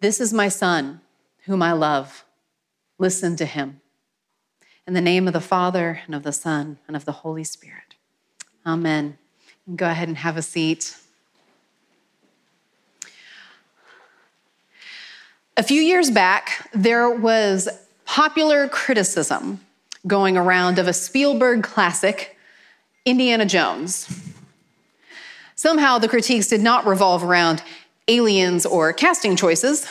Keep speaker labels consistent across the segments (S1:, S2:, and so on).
S1: This is my son, whom I love. Listen to him. In the name of the Father, and of the Son, and of the Holy Spirit. Amen. Go ahead and have a seat. A few years back, there was popular criticism going around of a Spielberg classic, Indiana Jones. Somehow the critiques did not revolve around aliens or casting choices,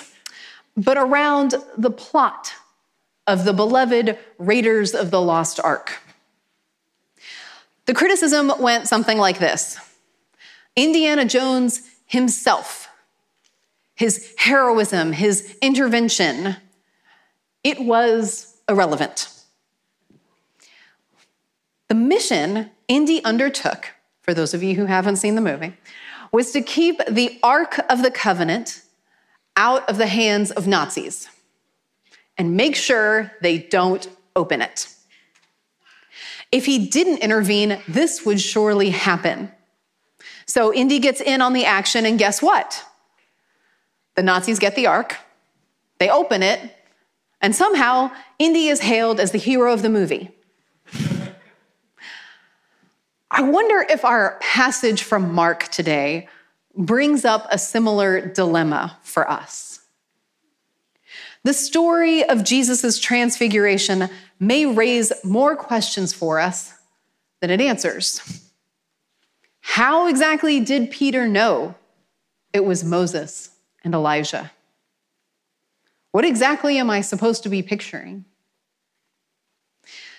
S1: but around the plot of the beloved Raiders of the Lost Ark. The criticism went something like this Indiana Jones himself, his heroism, his intervention, it was irrelevant. The mission Indy undertook, for those of you who haven't seen the movie, was to keep the Ark of the Covenant out of the hands of Nazis and make sure they don't open it. If he didn't intervene, this would surely happen. So Indy gets in on the action, and guess what? The Nazis get the Ark, they open it, and somehow Indy is hailed as the hero of the movie. I wonder if our passage from Mark today brings up a similar dilemma for us. The story of Jesus' transfiguration may raise more questions for us than it answers. How exactly did Peter know it was Moses and Elijah? What exactly am I supposed to be picturing?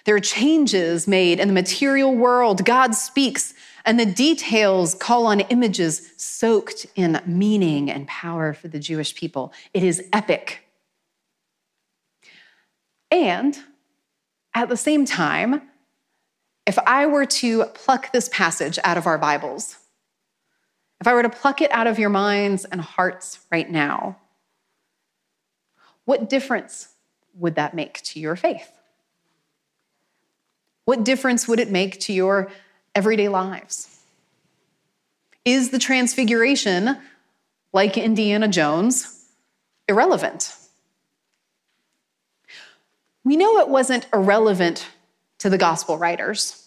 S1: There are changes made in the material world. God speaks, and the details call on images soaked in meaning and power for the Jewish people. It is epic. And at the same time, if I were to pluck this passage out of our Bibles, if I were to pluck it out of your minds and hearts right now, what difference would that make to your faith? What difference would it make to your everyday lives? Is the transfiguration, like Indiana Jones, irrelevant? We know it wasn't irrelevant to the gospel writers.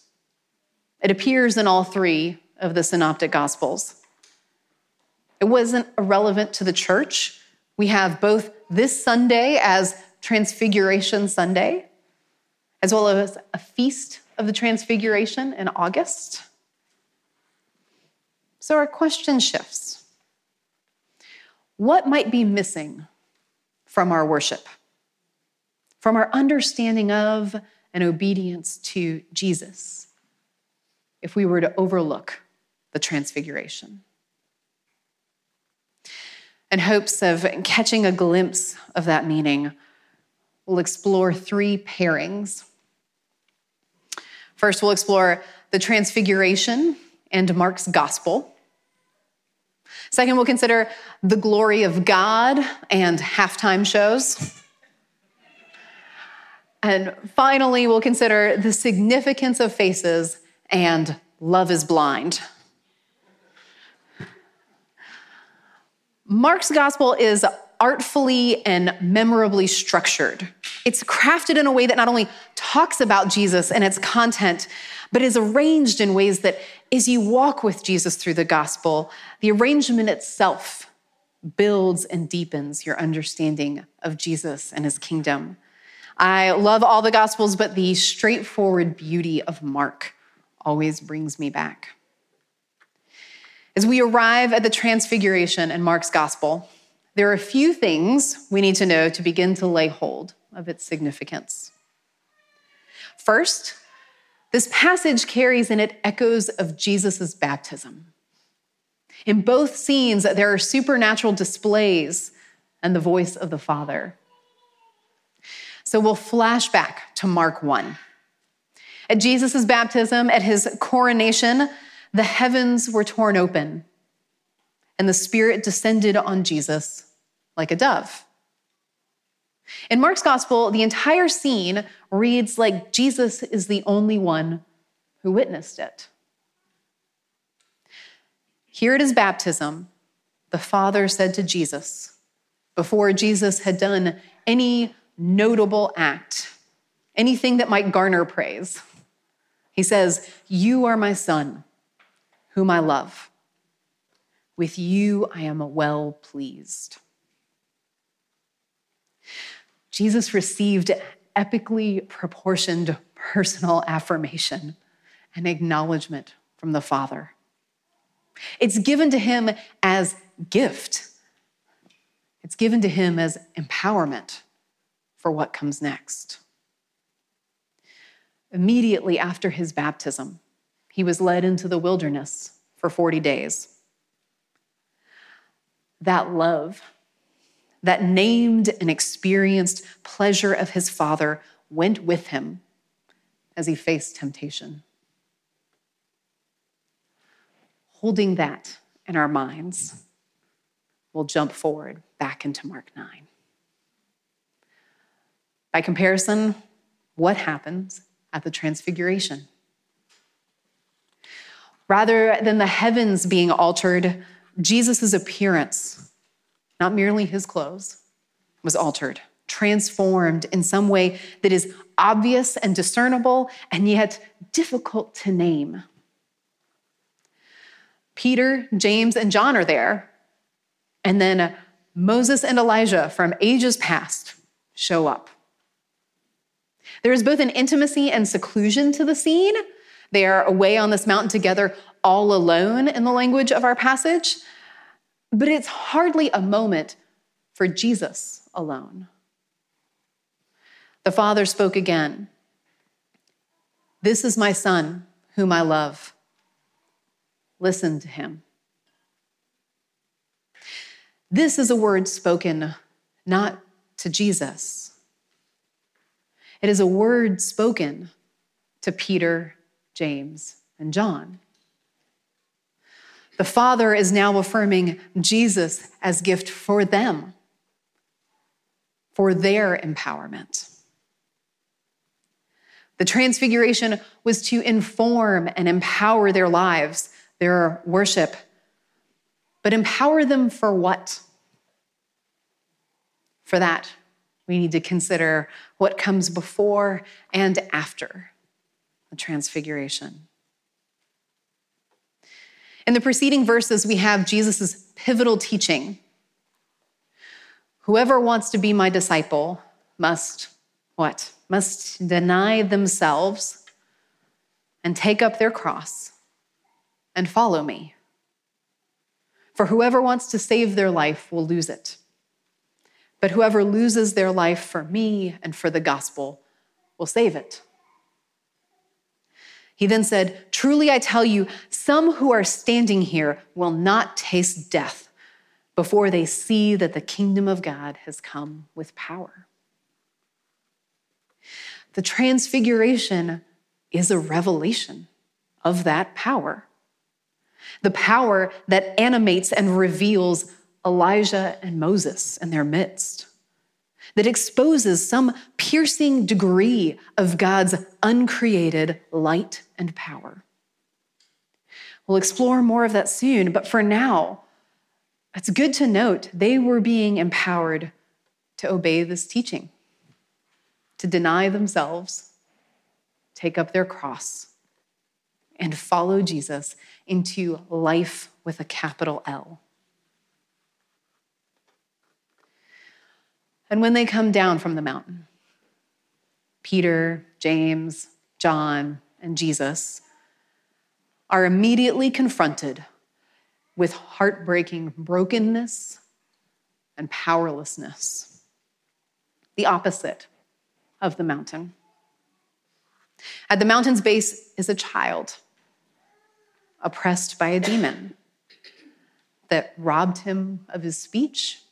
S1: It appears in all three of the synoptic gospels. It wasn't irrelevant to the church. We have both this Sunday as Transfiguration Sunday, as well as a feast of the Transfiguration in August. So our question shifts What might be missing from our worship, from our understanding of and obedience to Jesus, if we were to overlook the Transfiguration? In hopes of catching a glimpse of that meaning, we'll explore three pairings First, we'll explore the Transfiguration and Mark's Gospel. Second, we'll consider the glory of God and halftime shows. And finally, we'll consider the significance of faces and love is blind. Mark's gospel is artfully and memorably structured. It's crafted in a way that not only talks about Jesus and its content, but is arranged in ways that as you walk with Jesus through the gospel, the arrangement itself builds and deepens your understanding of Jesus and his kingdom. I love all the gospels, but the straightforward beauty of Mark always brings me back. As we arrive at the transfiguration in Mark's gospel, there are a few things we need to know to begin to lay hold of its significance. First, this passage carries in it echoes of Jesus' baptism. In both scenes, there are supernatural displays and the voice of the Father. So we'll flash back to Mark 1. At Jesus' baptism, at his coronation, the heavens were torn open and the Spirit descended on Jesus like a dove. In Mark's gospel, the entire scene reads like Jesus is the only one who witnessed it. Here at his baptism, the Father said to Jesus, before Jesus had done any notable act, anything that might garner praise. He says, You are my son, whom I love. With you I am well pleased. Jesus received epically proportioned personal affirmation and acknowledgement from the Father. It's given to him as gift. It's given to him as empowerment for what comes next. Immediately after his baptism, he was led into the wilderness for 40 days. That love, that named and experienced pleasure of his Father went with him as he faced temptation. Holding that in our minds, we'll jump forward back into Mark 9. By comparison, what happens at the Transfiguration? Rather than the heavens being altered, Jesus' appearance, not merely his clothes, was altered, transformed in some way that is obvious and discernible and yet difficult to name. Peter, James, and John are there. And then Moses and Elijah from ages past show up. There is both an intimacy and seclusion to the scene. They are away on this mountain together, all alone in the language of our passage. But it's hardly a moment for Jesus alone. The Father spoke again This is my Son, whom I love. Listen to him. This is a word spoken not to Jesus. It is a word spoken to Peter, James, and John. The Father is now affirming Jesus as gift for them, for their empowerment. The transfiguration was to inform and empower their lives, their worship, but empower them for what? For that, we need to consider what comes before and after the transfiguration. In the preceding verses, we have Jesus' pivotal teaching. Whoever wants to be my disciple must what? Must deny themselves and take up their cross and follow me. For whoever wants to save their life will lose it. But whoever loses their life for me and for the gospel will save it. He then said, Truly I tell you, some who are standing here will not taste death before they see that the kingdom of God has come with power. The transfiguration is a revelation of that power the power that animates and reveals Elijah and Moses in their midst, that exposes some piercing degree of God's uncreated light and power. We'll explore more of that soon, but for now, it's good to note they were being empowered to obey this teaching, to deny themselves, take up their cross, and follow Jesus into life with a capital L. And when they come down from the mountain, Peter, James, John, and Jesus are immediately confronted with heartbreaking brokenness and powerlessness, the opposite of the mountain. At the mountain's base is a child oppressed by a demon that robbed him of his speech,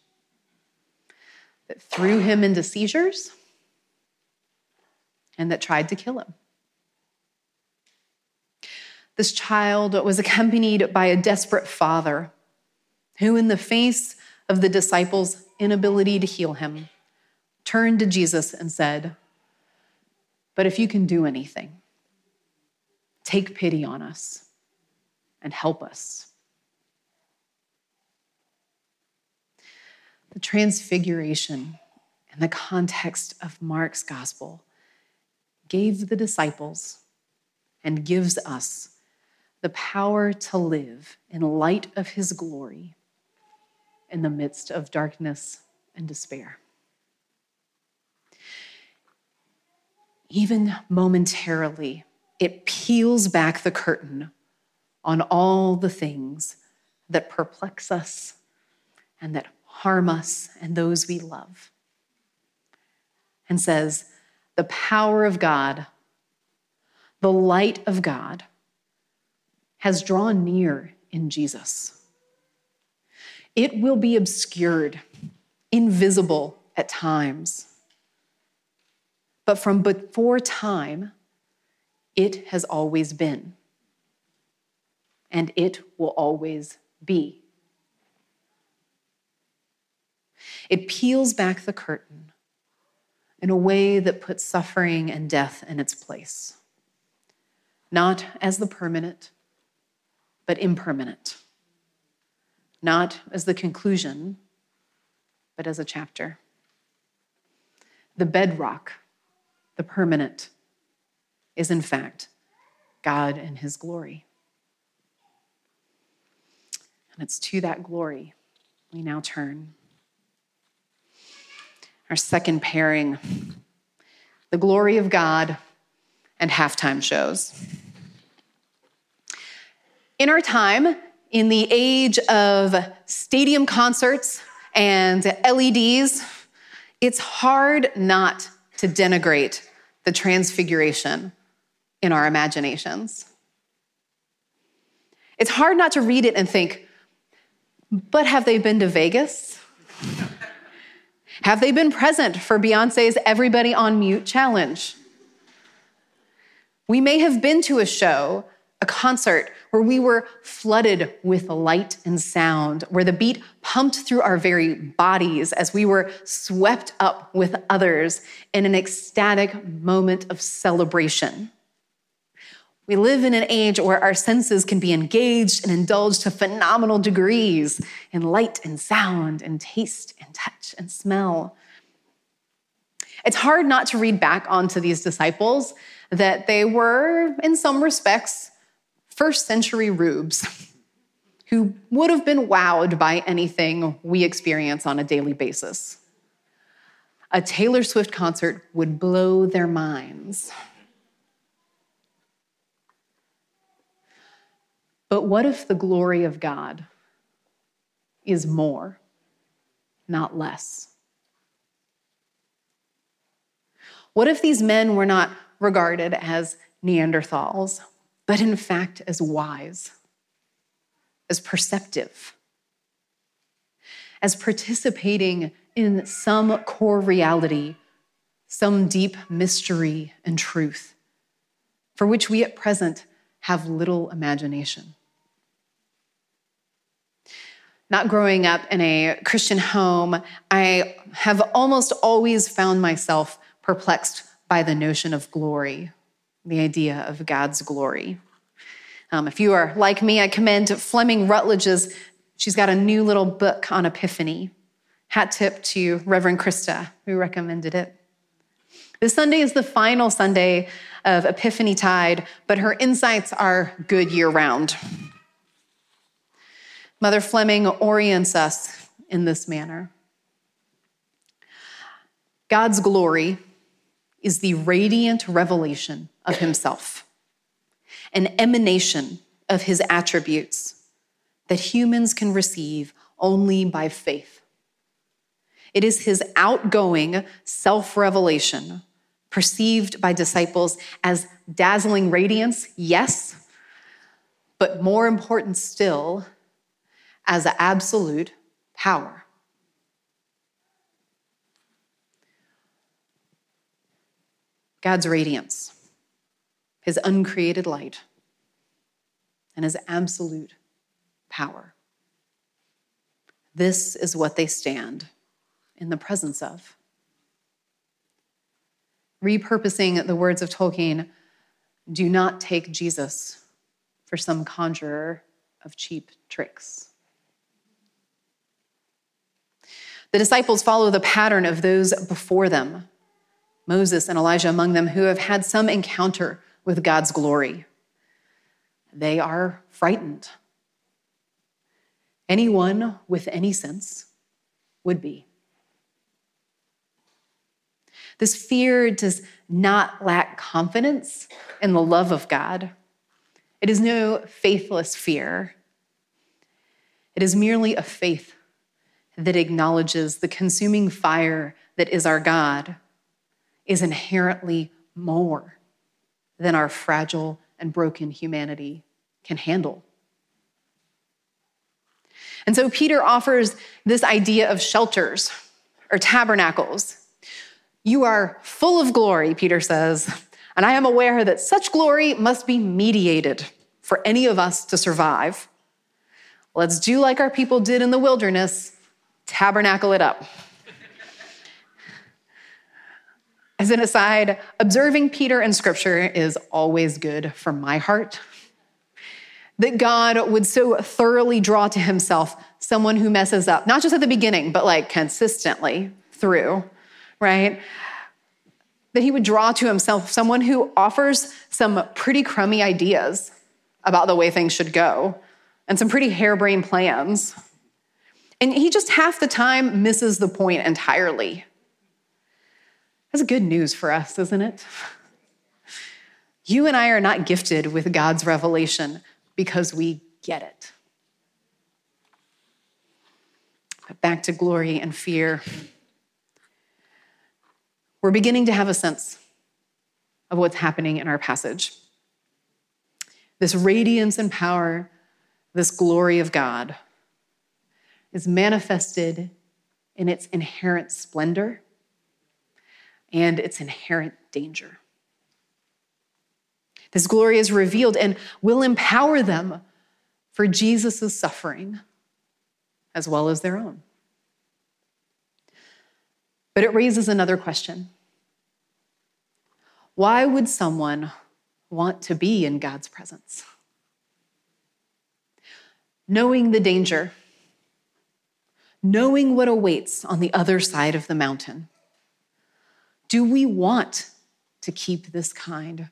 S1: that threw him into seizures, and that tried to kill him. This child was accompanied by a desperate father who, in the face of the disciples' inability to heal him, turned to Jesus and said, But if you can do anything, take pity on us and help us. The transfiguration in the context of Mark's gospel gave the disciples and gives us the power to live in light of his glory in the midst of darkness and despair. Even momentarily, it peels back the curtain on all the things that perplex us and that harm us and those we love. And says, the power of God, the light of God, has drawn near in Jesus. It will be obscured, invisible at times. But from before time, it has always been. And it will always be. It peels back the curtain in a way that puts suffering and death in its place, not as the permanent, but impermanent, not as the conclusion, but as a chapter. The bedrock, the permanent, is in fact God and His glory. And it's to that glory we now turn. Our second pairing the glory of God and halftime shows. In our time, in the age of stadium concerts and LEDs, it's hard not to denigrate the transfiguration in our imaginations. It's hard not to read it and think, but have they been to Vegas? Have they been present for Beyonce's Everybody on Mute challenge? We may have been to a show, a concert, where we were flooded with light and sound, where the beat pumped through our very bodies as we were swept up with others in an ecstatic moment of celebration. We live in an age where our senses can be engaged and indulged to phenomenal degrees in light and sound and taste and touch and smell. It's hard not to read back onto these disciples that they were, in some respects, first century rubes who would have been wowed by anything we experience on a daily basis. A Taylor Swift concert would blow their minds. But what if the glory of God is more, not less? What if these men were not regarded as Neanderthals, but in fact as wise, as perceptive, as participating in some core reality, some deep mystery and truth, for which we at present have little imagination? Not growing up in a Christian home, I have almost always found myself perplexed by the notion of glory, the idea of God's glory. Um, if you are like me, I commend Fleming Rutledge's, she's got a new little book on Epiphany. Hat tip to Reverend Krista, who recommended it. This Sunday is the final Sunday of Epiphany Tide, but her insights are good year round. Mother Fleming orients us in this manner God's glory is the radiant revelation of himself, an emanation of his attributes that humans can receive only by faith. It is his outgoing self revelation, perceived by disciples as dazzling radiance, yes, but more important still, as absolute power. God's radiance, his uncreated light, and his absolute power. This is what they stand in the presence of. Repurposing the words of Tolkien, do not take Jesus for some conjurer of cheap tricks. The disciples follow the pattern of those before them, Moses and Elijah among them, who have had some encounter with God's glory. They are frightened. Anyone with any sense would be. This fear does not lack confidence in the love of God. It is no faithless fear. It is merely a faith that acknowledges the consuming fire that is our God is inherently more than our fragile and broken humanity can handle. And so Peter offers this idea of shelters or tabernacles. You are full of glory, Peter says, and I am aware that such glory must be mediated for any of us to survive. Let's do like our people did in the wilderness tabernacle it up. As an aside, observing Peter in scripture is always good for my heart. That God would so thoroughly draw to himself someone who messes up, not just at the beginning, but like consistently through, right? That he would draw to himself someone who offers some pretty crummy ideas about the way things should go and some pretty harebrained plans. And he just half the time misses the point entirely. That's good news for us, isn't it? You and I are not gifted with God's revelation because we get it. But back to glory and fear. We're beginning to have a sense of what's happening in our passage. This radiance and power, this glory of God, is manifested in its inherent splendor and its inherent danger. This glory is revealed and will empower them for Jesus' suffering as well as their own. But it raises another question Why would someone want to be in God's presence? Knowing the danger, knowing what awaits on the other side of the mountain, do we want to keep this kind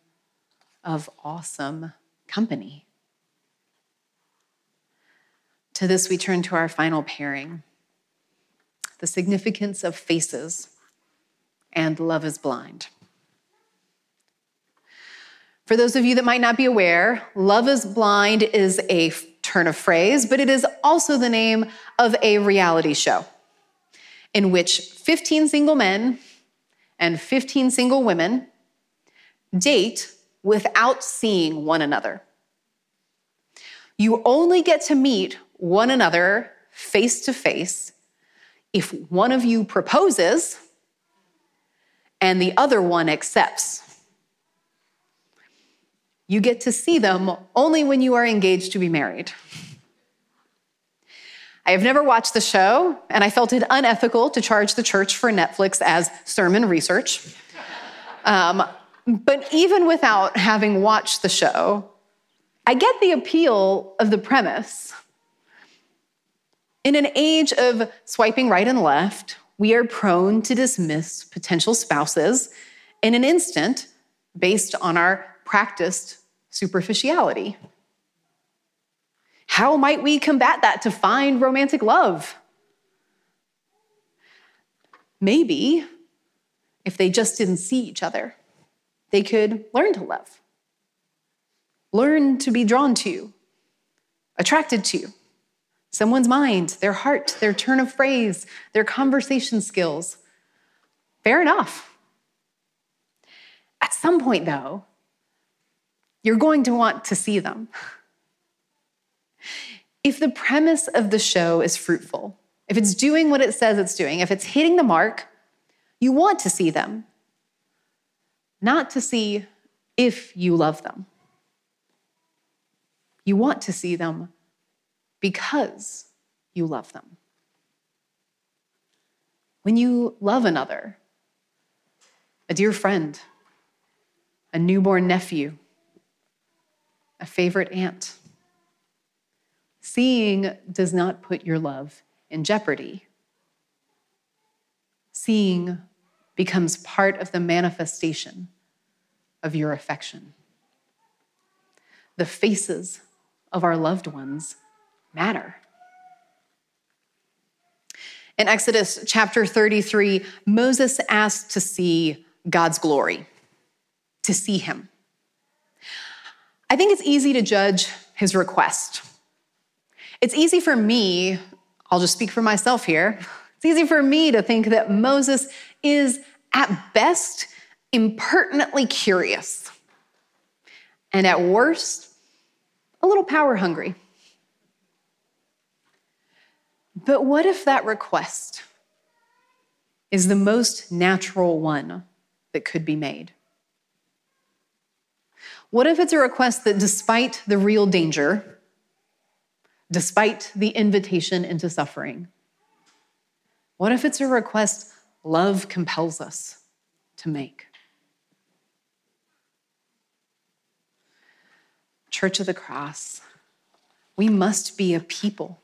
S1: of awesome company? To this, we turn to our final pairing the significance of faces and love is blind. For those of you that might not be aware, Love is Blind is a turn of phrase, but it is also the name of a reality show in which 15 single men and 15 single women date without seeing one another. You only get to meet one another face to face if one of you proposes and the other one accepts. You get to see them only when you are engaged to be married. I have never watched the show, and I felt it unethical to charge the church for Netflix as sermon research. Um, but even without having watched the show, I get the appeal of the premise. In an age of swiping right and left, we are prone to dismiss potential spouses in an instant based on our practiced superficiality. How might we combat that to find romantic love? Maybe if they just didn't see each other, they could learn to love, learn to be drawn to, attracted to someone's mind, their heart, their turn of phrase, their conversation skills. Fair enough. At some point, though, you're going to want to see them. If the premise of the show is fruitful, if it's doing what it says it's doing, if it's hitting the mark, you want to see them, not to see if you love them. You want to see them because you love them. When you love another, a dear friend, a newborn nephew, a favorite aunt, Seeing does not put your love in jeopardy. seeing becomes part of the manifestation of your affection. The faces of our loved ones matter. In Exodus chapter 33, Moses asked to see God's glory, to see him. I think it's easy to judge his request. It's easy for me, I'll just speak for myself here, it's easy for me to think that Moses is at best impertinently curious, and at worst, a little power hungry. But what if that request is the most natural one that could be made? What if it's a request that, despite the real danger, despite the invitation into suffering, what if it's a request love compels us to make? Church of the Cross, we must be a people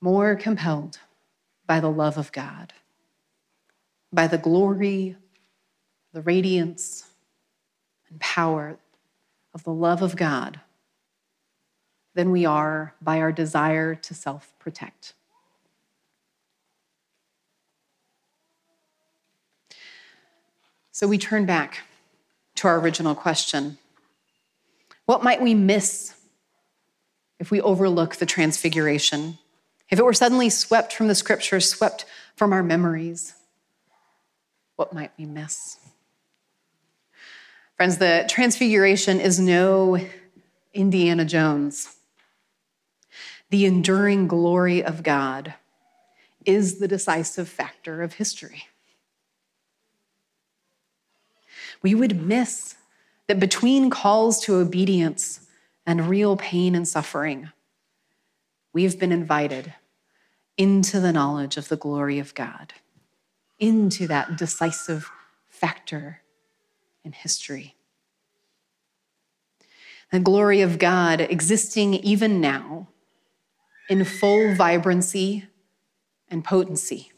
S1: more compelled by the love of God, by the glory, the radiance, and power of the love of God than we are by our desire to self protect. So we turn back to our original question What might we miss if we overlook the transfiguration? If it were suddenly swept from the scriptures, swept from our memories, what might we miss? Friends, the transfiguration is no Indiana Jones. The enduring glory of God is the decisive factor of history. We would miss that between calls to obedience and real pain and suffering, we've been invited into the knowledge of the glory of God, into that decisive factor in history. The glory of God existing even now in full vibrancy and potency,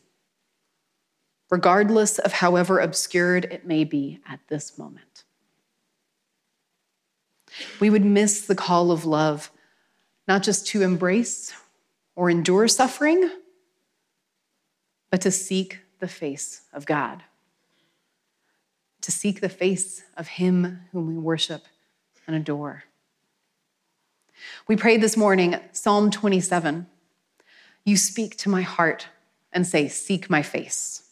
S1: regardless of however obscured it may be at this moment. We would miss the call of love, not just to embrace or endure suffering, but to seek the face of God, to seek the face of Him whom we worship and adore. We prayed this morning, Psalm 27. You speak to my heart and say, Seek my face.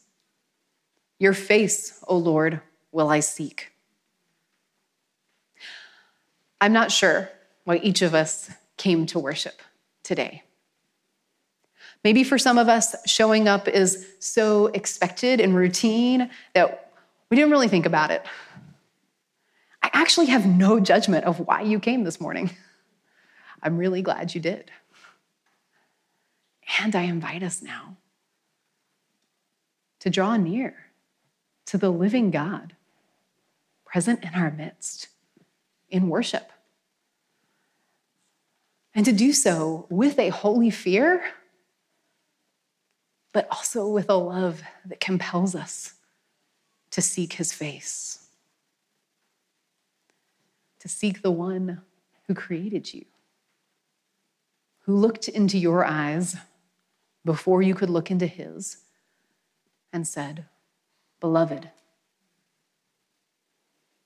S1: Your face, O Lord, will I seek. I'm not sure why each of us came to worship today. Maybe for some of us, showing up is so expected and routine that we didn't really think about it. I actually have no judgment of why you came this morning. I'm really glad you did. And I invite us now to draw near to the living God present in our midst in worship. And to do so with a holy fear but also with a love that compels us to seek his face, to seek the one who created you, who looked into your eyes before you could look into his and said, Beloved,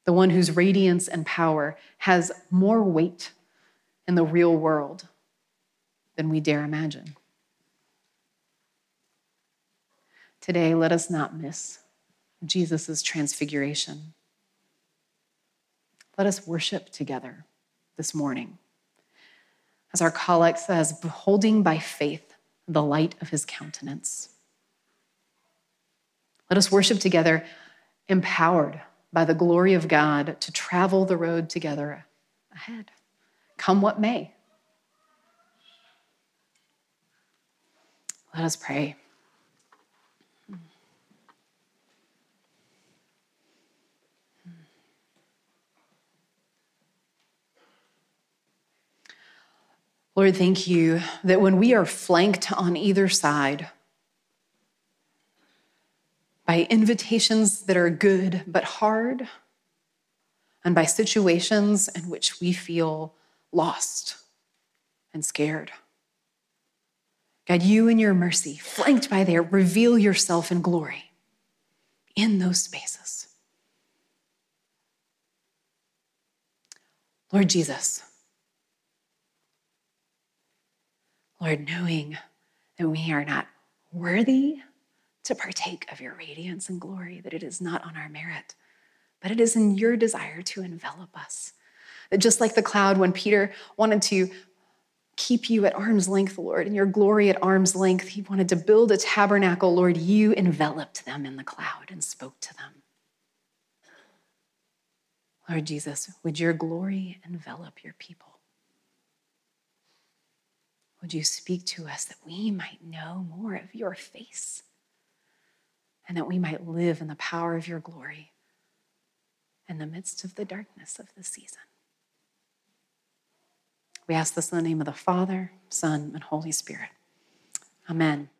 S1: the one whose radiance and power has more weight in the real world than we dare imagine. Today, let us not miss Jesus' transfiguration. Let us worship together this morning. As our collect says, beholding by faith the light of his countenance. Let us worship together, empowered by the glory of God to travel the road together ahead, come what may. Let us pray. Lord, thank you that when we are flanked on either side, by invitations that are good but hard, and by situations in which we feel lost and scared. God, you in your mercy, flanked by there, reveal yourself in glory in those spaces. Lord Jesus, Lord, knowing that we are not worthy to partake of your radiance and glory, that it is not on our merit, but it is in your desire to envelop us. That just like the cloud, when Peter wanted to keep you at arm's length, Lord, and your glory at arm's length, he wanted to build a tabernacle, Lord, you enveloped them in the cloud and spoke to them. Lord Jesus, would your glory envelop your people? Would you speak to us that we might know more of your face and that we might live in the power of your glory in the midst of the darkness of the season? We ask this in the name of the Father, Son, and Holy Spirit. Amen.